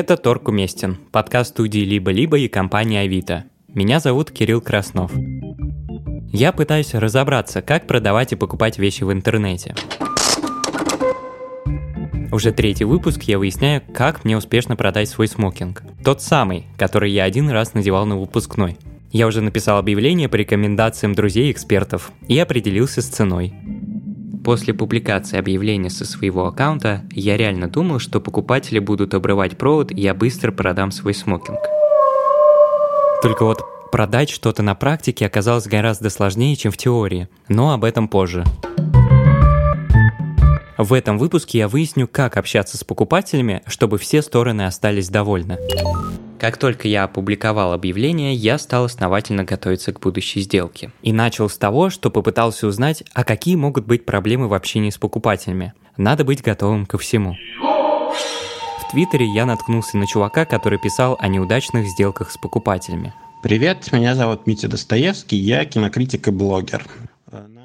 Это Торг Уместен, подкаст студии «Либо-либо» и компании «Авито». Меня зовут Кирилл Краснов. Я пытаюсь разобраться, как продавать и покупать вещи в интернете. Уже третий выпуск я выясняю, как мне успешно продать свой смокинг. Тот самый, который я один раз надевал на выпускной. Я уже написал объявление по рекомендациям друзей и экспертов и определился с ценой. После публикации объявления со своего аккаунта я реально думал, что покупатели будут обрывать провод и я быстро продам свой смокинг. Только вот продать что-то на практике оказалось гораздо сложнее, чем в теории, но об этом позже. В этом выпуске я выясню, как общаться с покупателями, чтобы все стороны остались довольны. Как только я опубликовал объявление, я стал основательно готовиться к будущей сделке. И начал с того, что попытался узнать, а какие могут быть проблемы в общении с покупателями. Надо быть готовым ко всему. В Твиттере я наткнулся на чувака, который писал о неудачных сделках с покупателями. Привет, меня зовут Митя Достоевский, я кинокритик и блогер.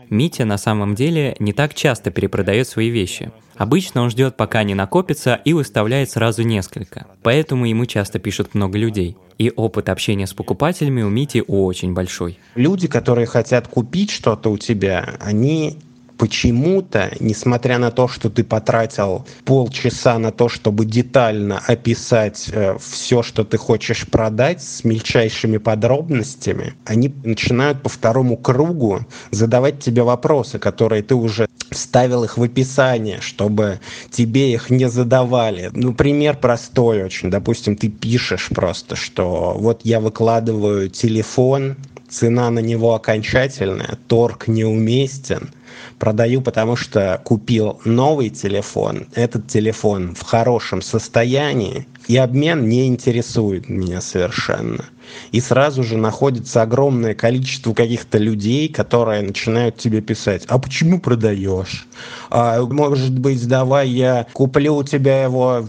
Митя на самом деле не так часто перепродает свои вещи. Обычно он ждет, пока они накопятся, и выставляет сразу несколько. Поэтому ему часто пишут много людей. И опыт общения с покупателями у Мити очень большой. Люди, которые хотят купить что-то у тебя, они почему-то, несмотря на то, что ты потратил полчаса на то, чтобы детально описать э, все, что ты хочешь продать с мельчайшими подробностями, они начинают по второму кругу задавать тебе вопросы, которые ты уже вставил их в описание, чтобы тебе их не задавали. Ну, пример простой очень. Допустим, ты пишешь просто, что вот я выкладываю телефон, цена на него окончательная, торг неуместен – Продаю, потому что купил новый телефон. Этот телефон в хорошем состоянии, и обмен не интересует меня совершенно. И сразу же находится огромное количество каких-то людей, которые начинают тебе писать, а почему продаешь? А, может быть, давай я куплю у тебя его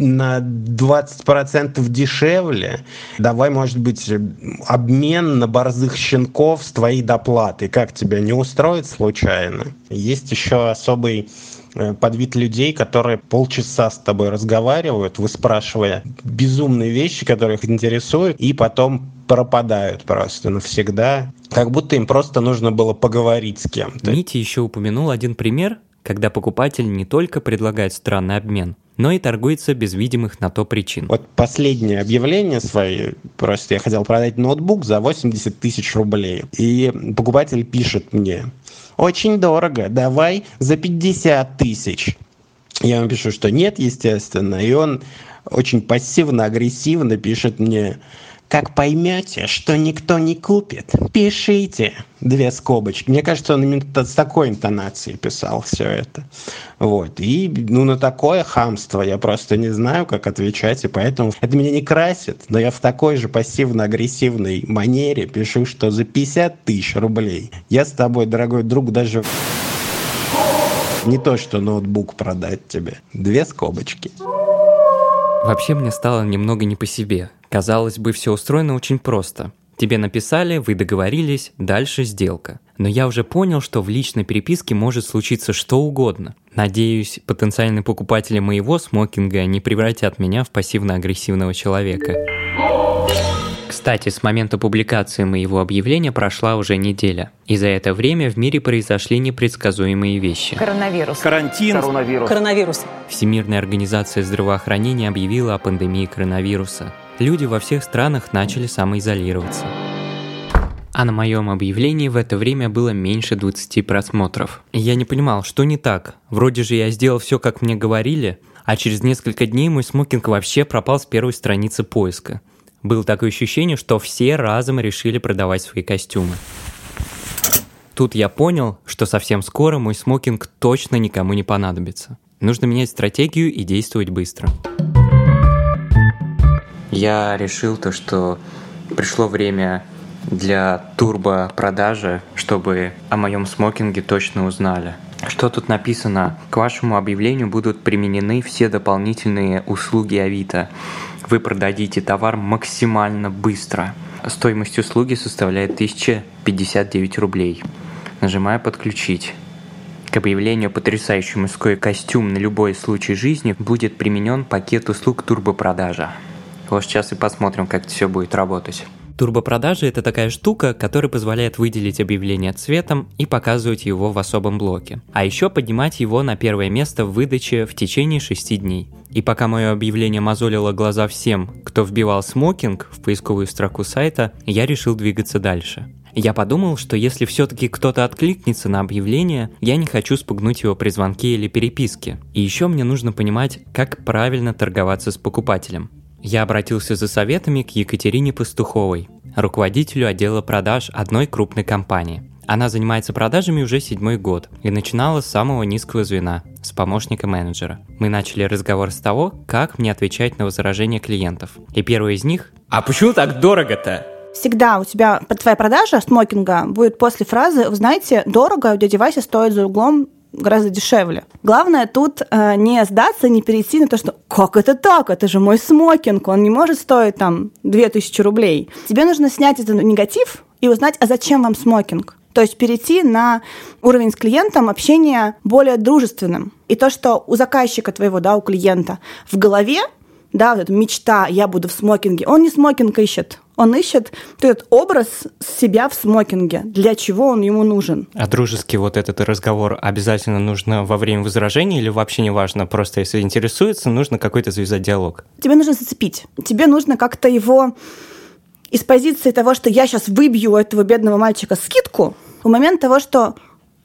на 20% дешевле. Давай, может быть, обмен на борзых щенков с твоей доплатой. Как тебя не устроит случайно? Есть еще особый э, подвид людей, которые полчаса с тобой разговаривают, выспрашивая безумные вещи, которые их интересуют, и потом пропадают просто навсегда. Как будто им просто нужно было поговорить с кем-то. Мити еще упомянул один пример, когда покупатель не только предлагает странный обмен, но и торгуется без видимых на то причин. Вот последнее объявление свое, просто я хотел продать ноутбук за 80 тысяч рублей. И покупатель пишет мне, очень дорого, давай за 50 тысяч. Я ему пишу, что нет, естественно, и он очень пассивно-агрессивно пишет мне, как поймете, что никто не купит, пишите две скобочки. Мне кажется, он именно с такой интонацией писал все это. Вот. И ну, на такое хамство я просто не знаю, как отвечать, и поэтому это меня не красит, но я в такой же пассивно-агрессивной манере пишу, что за 50 тысяч рублей я с тобой, дорогой друг, даже не то, что ноутбук продать тебе. Две скобочки. Вообще мне стало немного не по себе. Казалось бы, все устроено очень просто. Тебе написали, вы договорились, дальше сделка. Но я уже понял, что в личной переписке может случиться что угодно. Надеюсь, потенциальные покупатели моего смокинга не превратят меня в пассивно-агрессивного человека. Кстати, с момента публикации моего объявления прошла уже неделя. И за это время в мире произошли непредсказуемые вещи. Коронавирус. Карантин. Коронавирус. Коронавирус. Всемирная организация здравоохранения объявила о пандемии коронавируса. Люди во всех странах начали самоизолироваться. А на моем объявлении в это время было меньше 20 просмотров. Я не понимал, что не так. Вроде же я сделал все, как мне говорили, а через несколько дней мой смокинг вообще пропал с первой страницы поиска. Было такое ощущение, что все разом решили продавать свои костюмы. Тут я понял, что совсем скоро мой смокинг точно никому не понадобится. Нужно менять стратегию и действовать быстро. Я решил то, что пришло время для турбо-продажи, чтобы о моем смокинге точно узнали. Что тут написано? К вашему объявлению будут применены все дополнительные услуги Авито вы продадите товар максимально быстро. Стоимость услуги составляет 1059 рублей. Нажимаю «Подключить». К объявлению «Потрясающий мужской костюм на любой случай жизни» будет применен пакет услуг турбопродажа. Вот сейчас и посмотрим, как все будет работать. Турбопродажи – это такая штука, которая позволяет выделить объявление цветом и показывать его в особом блоке. А еще поднимать его на первое место в выдаче в течение 6 дней. И пока мое объявление мозолило глаза всем, кто вбивал смокинг в поисковую строку сайта, я решил двигаться дальше. Я подумал, что если все-таки кто-то откликнется на объявление, я не хочу спугнуть его при звонке или переписке. И еще мне нужно понимать, как правильно торговаться с покупателем. Я обратился за советами к Екатерине Пастуховой, руководителю отдела продаж одной крупной компании. Она занимается продажами уже седьмой год и начинала с самого низкого звена, с помощника менеджера. Мы начали разговор с того, как мне отвечать на возражения клиентов. И первый из них «А почему так дорого-то?» Всегда у тебя твоя продажа смокинга будет после фразы «Вы знаете, дорого, у дяди Вася стоит за углом гораздо дешевле. Главное тут э, не сдаться, не перейти на то, что как это так, это же мой смокинг, он не может стоить там 2000 рублей. Тебе нужно снять этот негатив и узнать, а зачем вам смокинг? То есть перейти на уровень с клиентом общения более дружественным. И то, что у заказчика твоего, да, у клиента в голове, да, вот эта мечта «я буду в смокинге», он не смокинг ищет, он ищет этот образ себя в смокинге, для чего он ему нужен. А дружеский вот этот разговор обязательно нужно во время возражения или вообще не важно, просто если интересуется, нужно какой-то завязать диалог? Тебе нужно зацепить. Тебе нужно как-то его из позиции того, что я сейчас выбью у этого бедного мальчика скидку, в момент того, что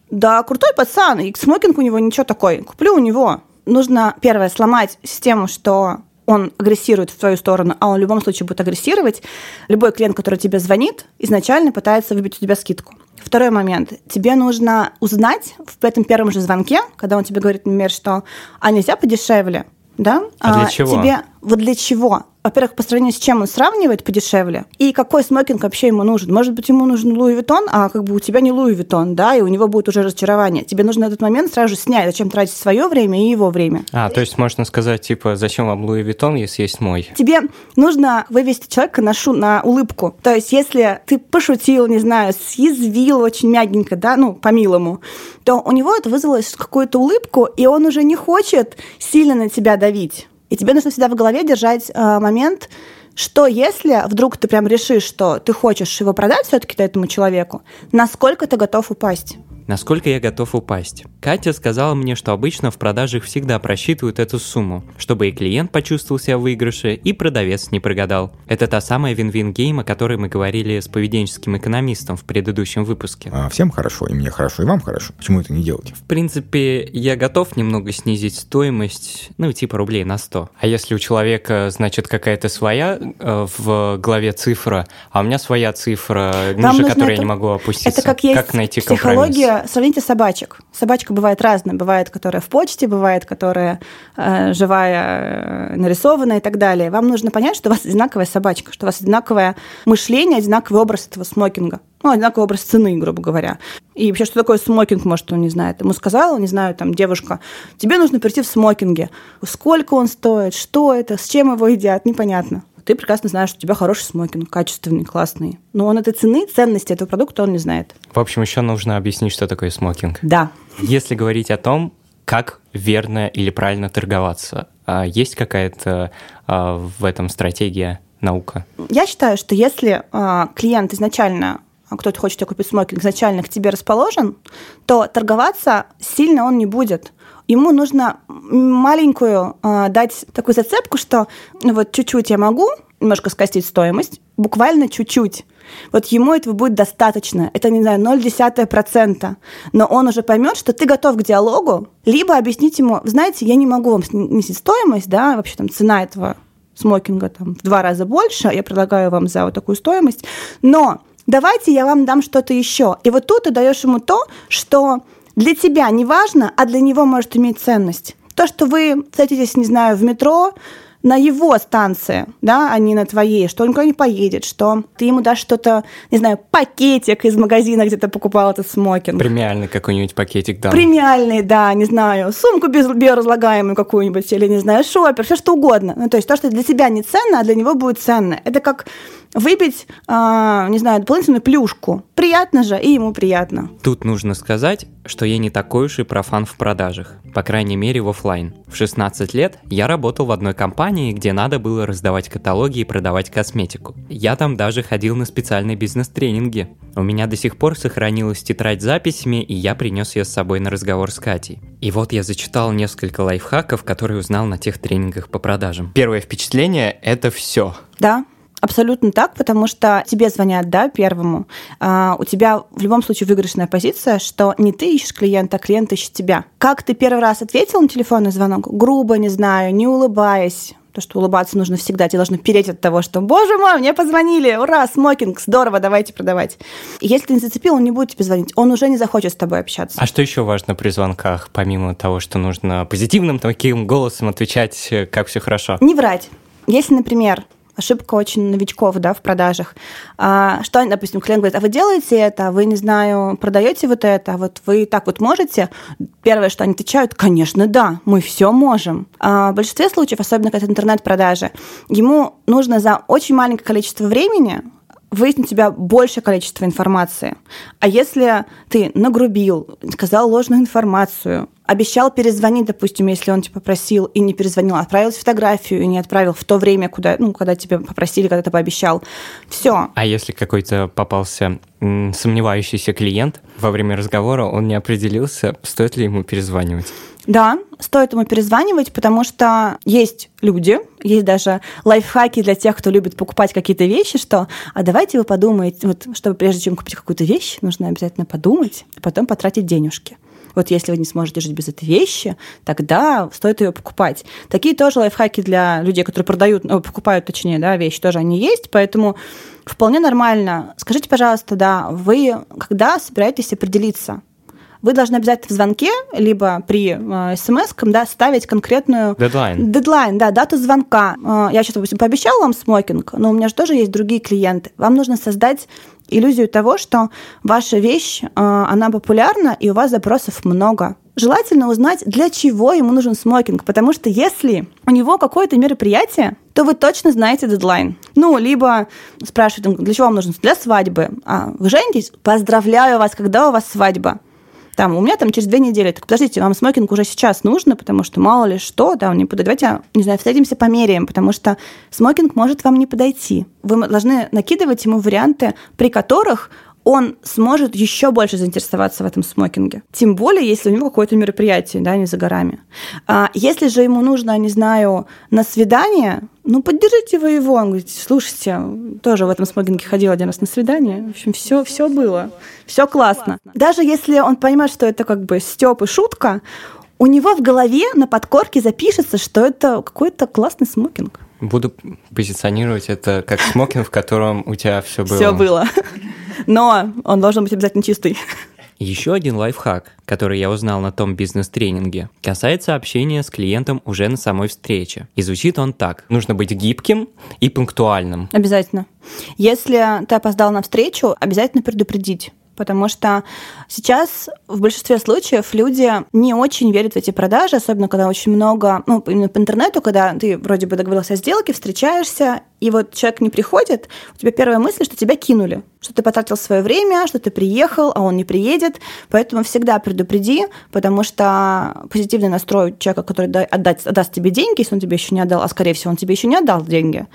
да, крутой пацан, и смокинг у него ничего такой, куплю у него. Нужно, первое, сломать систему, что он агрессирует в твою сторону, а он в любом случае будет агрессировать, любой клиент, который тебе звонит, изначально пытается выбить у тебя скидку. Второй момент. Тебе нужно узнать в этом первом же звонке, когда он тебе говорит, например, что «а нельзя подешевле?» да? А для а, чего? Тебе вот для чего? Во-первых, по сравнению с чем он сравнивает подешевле, и какой смокинг вообще ему нужен. Может быть, ему нужен Louis Vuitton, а как бы у тебя не Louis Vuitton, да, и у него будет уже разочарование. Тебе нужно этот момент сразу же снять, зачем тратить свое время и его время. А, то есть можно сказать, типа, зачем вам Louis Vuitton, если есть мой? Тебе нужно вывести человека на, шу на улыбку. То есть если ты пошутил, не знаю, съязвил очень мягенько, да, ну, по-милому, то у него это вызвало какую-то улыбку, и он уже не хочет сильно на тебя давить. И тебе нужно всегда в голове держать э, момент, что если вдруг ты прям решишь, что ты хочешь его продать все-таки этому человеку, насколько ты готов упасть? Насколько я готов упасть? Катя сказала мне, что обычно в продажах всегда просчитывают эту сумму, чтобы и клиент почувствовал себя в выигрыше, и продавец не прогадал. Это та самая вин-вин гейм, о которой мы говорили с поведенческим экономистом в предыдущем выпуске. А всем хорошо, и мне хорошо, и вам хорошо. Почему это не делать? В принципе, я готов немного снизить стоимость, ну, типа рублей на 100. А если у человека, значит, какая-то своя э, в главе цифра, а у меня своя цифра, ниже которой это... я не могу опуститься. Это как есть как найти психология сравните собачек. Собачка бывает разная. Бывает, которая в почте, бывает, которая э, живая, э, нарисованная и так далее. Вам нужно понять, что у вас одинаковая собачка, что у вас одинаковое мышление, одинаковый образ этого смокинга. Ну, одинаковый образ цены, грубо говоря. И вообще, что такое смокинг, может, он не знает. Ему сказала, не знаю, там, девушка, тебе нужно прийти в смокинге. Сколько он стоит, что это, с чем его едят, непонятно ты прекрасно знаешь, что у тебя хороший смокинг, качественный, классный. Но он этой цены, ценности этого продукта он не знает. В общем, еще нужно объяснить, что такое смокинг. Да. Если говорить о том, как верно или правильно торговаться, а есть какая-то а, в этом стратегия наука? Я считаю, что если а, клиент изначально кто-то хочет тебе купить смокинг, изначально к тебе расположен, то торговаться сильно он не будет ему нужно маленькую э, дать такую зацепку, что ну, вот чуть-чуть я могу немножко скостить стоимость, буквально чуть-чуть. Вот ему этого будет достаточно. Это, не знаю, 0,1%. Но он уже поймет, что ты готов к диалогу, либо объяснить ему, знаете, я не могу вам снизить стоимость, да, вообще там цена этого смокинга там в два раза больше, я предлагаю вам за вот такую стоимость, но давайте я вам дам что-то еще. И вот тут ты даешь ему то, что для тебя не важно, а для него может иметь ценность. То, что вы встретитесь, не знаю, в метро, на его станции, да, а не на твоей, что он никуда не поедет, что ты ему дашь что-то, не знаю, пакетик из магазина, где ты покупал этот смокинг. Премиальный какой-нибудь пакетик, да. Премиальный, да, не знаю, сумку без биоразлагаемую какую-нибудь, или, не знаю, шопер, все что угодно. Ну, то есть то, что для тебя не ценно, а для него будет ценно. Это как выпить, э, не знаю, дополнительную плюшку. Приятно же, и ему приятно. Тут нужно сказать, что я не такой уж и профан в продажах, по крайней мере в офлайн. В 16 лет я работал в одной компании, где надо было раздавать каталоги и продавать косметику. Я там даже ходил на специальные бизнес-тренинги. У меня до сих пор сохранилась тетрадь с записями, и я принес ее с собой на разговор с Катей. И вот я зачитал несколько лайфхаков, которые узнал на тех тренингах по продажам. Первое впечатление – это все. Да, Абсолютно так, потому что тебе звонят, да, первому. А, у тебя в любом случае выигрышная позиция, что не ты ищешь клиента, а клиент ищет тебя. Как ты первый раз ответил на телефонный звонок? Грубо, не знаю, не улыбаясь, то, что улыбаться нужно всегда, тебе должны переть от того, что «Боже мой, мне позвонили! Ура, смокинг, здорово, давайте продавать». Если ты не зацепил, он не будет тебе звонить, он уже не захочет с тобой общаться. А что еще важно при звонках, помимо того, что нужно позитивным таким голосом отвечать, как все хорошо? Не врать. Если, например, ошибка очень новичков да, в продажах. А, что, допустим, клиент говорит, а вы делаете это, вы, не знаю, продаете вот это, вот вы так вот можете? Первое, что они отвечают, конечно, да, мы все можем. А в большинстве случаев, особенно когда это интернет-продажи, ему нужно за очень маленькое количество времени выяснить у тебя большее количество информации. А если ты нагрубил, сказал ложную информацию, обещал перезвонить, допустим, если он тебя попросил и не перезвонил, отправил фотографию и не отправил в то время, куда, ну, когда тебя попросили, когда ты пообещал. Все. А если какой-то попался сомневающийся клиент во время разговора, он не определился, стоит ли ему перезванивать? Да, стоит ему перезванивать, потому что есть люди, есть даже лайфхаки для тех, кто любит покупать какие-то вещи, что а давайте вы подумаете, вот чтобы прежде чем купить какую-то вещь, нужно обязательно подумать, а потом потратить денежки. Вот если вы не сможете жить без этой вещи, тогда стоит ее покупать. Такие тоже лайфхаки для людей, которые продают, ну, покупают, точнее, да, вещи, тоже они есть, поэтому вполне нормально. Скажите, пожалуйста, да, вы когда собираетесь определиться, вы должны обязательно в звонке, либо при э, смс да, ставить конкретную... Дедлайн. Дедлайн, да, дату звонка. Э, я сейчас, допустим, пообещала вам смокинг, но у меня же тоже есть другие клиенты. Вам нужно создать иллюзию того, что ваша вещь, э, она популярна, и у вас запросов много. Желательно узнать, для чего ему нужен смокинг, потому что если у него какое-то мероприятие, то вы точно знаете дедлайн. Ну, либо спрашивают, для чего вам нужен? Для свадьбы. А, вы женитесь? Поздравляю вас, когда у вас свадьба? Там, у меня там через две недели, так подождите, вам смокинг уже сейчас нужно, потому что мало ли что, да, не подойдет. Давайте, не знаю, встретимся, померяем, потому что смокинг может вам не подойти. Вы должны накидывать ему варианты, при которых он сможет еще больше заинтересоваться в этом смокинге. Тем более, если у него какое-то мероприятие, да, не за горами. А если же ему нужно, не знаю, на свидание, ну, поддержите вы его. Он говорит, слушайте, тоже в этом смокинге ходил один раз на свидание. В общем, все, все было. Все классно. Даже если он понимает, что это как бы стёб и шутка, у него в голове на подкорке запишется, что это какой-то классный смокинг. Буду позиционировать это как смокинг, в котором у тебя все было. Все было. Но он должен быть обязательно чистый. Еще один лайфхак, который я узнал на том бизнес-тренинге, касается общения с клиентом уже на самой встрече. И звучит он так. Нужно быть гибким и пунктуальным. Обязательно. Если ты опоздал на встречу, обязательно предупредить потому что сейчас в большинстве случаев люди не очень верят в эти продажи, особенно когда очень много, ну, именно по интернету, когда ты вроде бы договорился о сделке, встречаешься, и вот человек не приходит, у тебя первая мысль, что тебя кинули, что ты потратил свое время, что ты приехал, а он не приедет, поэтому всегда предупреди, потому что позитивный настрой человека, который отдать, отдаст тебе деньги, если он тебе еще не отдал, а скорее всего он тебе еще не отдал деньги,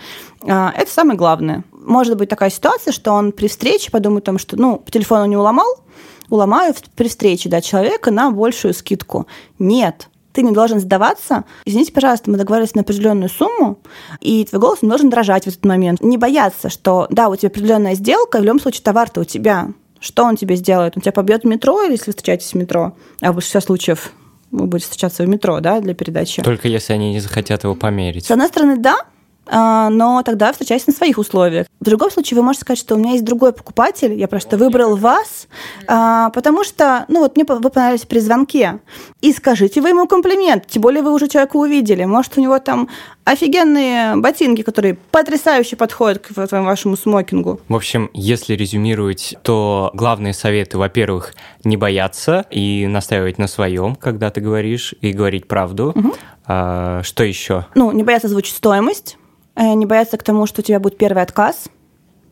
а, это самое главное может быть такая ситуация, что он при встрече подумает о том, что, ну, по телефону не уломал, уломаю при встрече, да, человека на большую скидку. Нет, ты не должен сдаваться. Извините, пожалуйста, мы договорились на определенную сумму, и твой голос не должен дрожать в этот момент. Не бояться, что, да, у тебя определенная сделка, в любом случае товар-то у тебя. Что он тебе сделает? Он тебя побьет в метро, или если вы встречаетесь в метро? А в большинстве случаев вы будете встречаться в метро, да, для передачи. Только если они не захотят его померить. С одной стороны, да, но тогда встречайтесь на своих условиях. В другом случае вы можете сказать, что у меня есть другой покупатель, я просто выбрал вас, а, потому что, ну вот мне вы понравились при звонке. И скажите вы ему комплимент, тем более вы уже человека увидели. Может, у него там офигенные ботинки, которые потрясающе подходят к вашему смокингу. В общем, если резюмировать, то главные советы, во-первых, не бояться и настаивать на своем, когда ты говоришь, и говорить правду. Угу. А, что еще? Ну, не бояться озвучить стоимость. Э, не бояться к тому, что у тебя будет первый отказ.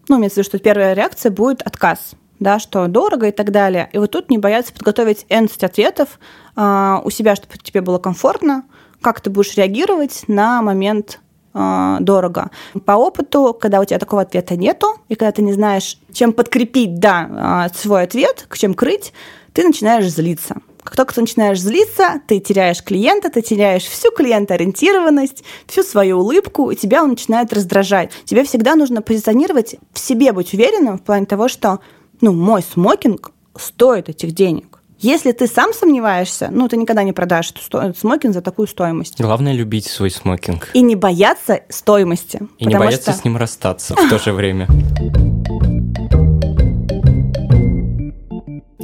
Ну, имеется в виду, что первая реакция будет отказ. да, что дорого и так далее. И вот тут не бояться подготовить N ответов э, у себя, чтобы тебе было комфортно, как ты будешь реагировать на момент э, дорого. По опыту, когда у тебя такого ответа нету, и когда ты не знаешь, чем подкрепить, да, э, свой ответ, к чем крыть, ты начинаешь злиться. Как только ты начинаешь злиться, ты теряешь клиента, ты теряешь всю клиентоориентированность, всю свою улыбку, и тебя он начинает раздражать. Тебе всегда нужно позиционировать в себе, быть уверенным в плане того, что ну, мой смокинг стоит этих денег. Если ты сам сомневаешься, ну, ты никогда не продашь эту смокинг за такую стоимость. Главное любить свой смокинг. И не бояться стоимости. И не бояться что... с ним расстаться в то же время.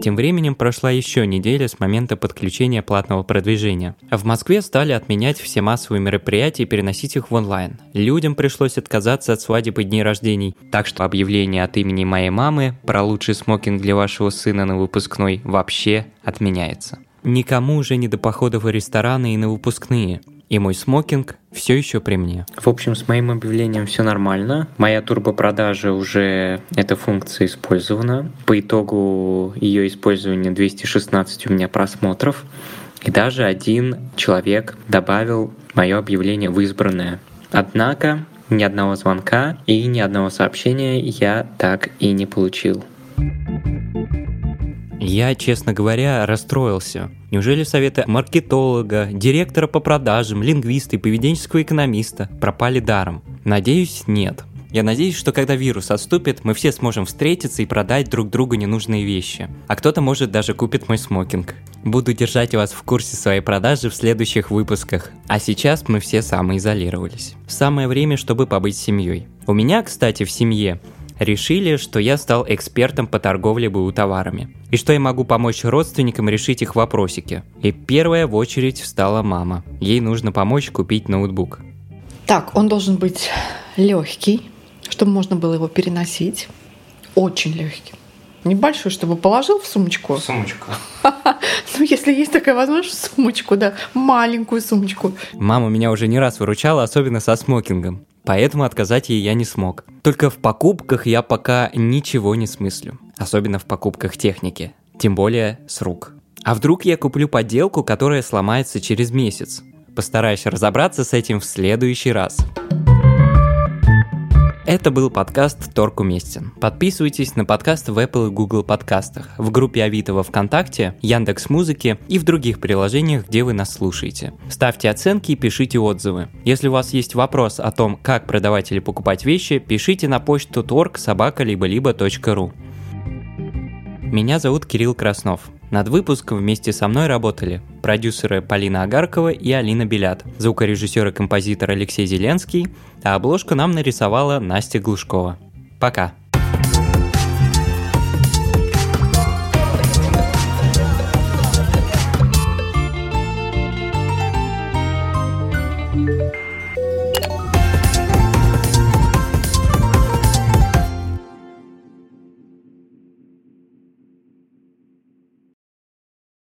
Тем временем прошла еще неделя с момента подключения платного продвижения. В Москве стали отменять все массовые мероприятия и переносить их в онлайн. Людям пришлось отказаться от свадеб и дней рождений, так что объявление от имени моей мамы про лучший смокинг для вашего сына на выпускной вообще отменяется. Никому уже не до походов в рестораны и на выпускные и мой смокинг все еще при мне. В общем, с моим объявлением все нормально. Моя турбопродажа уже эта функция использована. По итогу ее использования 216 у меня просмотров. И даже один человек добавил мое объявление в избранное. Однако ни одного звонка и ни одного сообщения я так и не получил. Я, честно говоря, расстроился. Неужели советы маркетолога, директора по продажам, лингвиста и поведенческого экономиста пропали даром? Надеюсь, нет. Я надеюсь, что когда вирус отступит, мы все сможем встретиться и продать друг другу ненужные вещи. А кто-то, может, даже купит мой смокинг. Буду держать вас в курсе своей продажи в следующих выпусках. А сейчас мы все самоизолировались. Самое время, чтобы побыть семьей. У меня, кстати, в семье решили, что я стал экспертом по торговле БУ товарами, и что я могу помочь родственникам решить их вопросики. И первая в очередь встала мама. Ей нужно помочь купить ноутбук. Так, он должен быть легкий, чтобы можно было его переносить. Очень легкий. Небольшой, чтобы положил в сумочку. В сумочку. Ну, если есть такая возможность, сумочку, да. Маленькую сумочку. Мама меня уже не раз выручала, особенно со смокингом поэтому отказать ей я не смог. Только в покупках я пока ничего не смыслю, особенно в покупках техники, тем более с рук. А вдруг я куплю подделку, которая сломается через месяц? Постараюсь разобраться с этим в следующий раз. Это был подкаст «Торг уместен». Подписывайтесь на подкаст в Apple и Google подкастах, в группе Авито во Вконтакте, Яндекс Музыки и в других приложениях, где вы нас слушаете. Ставьте оценки и пишите отзывы. Если у вас есть вопрос о том, как продавать или покупать вещи, пишите на почту торг собака либо либо.ру. Меня зовут Кирилл Краснов. Над выпуском вместе со мной работали продюсеры Полина Агаркова и Алина Белят, звукорежиссер и композитор Алексей Зеленский, а обложку нам нарисовала Настя Глушкова. Пока!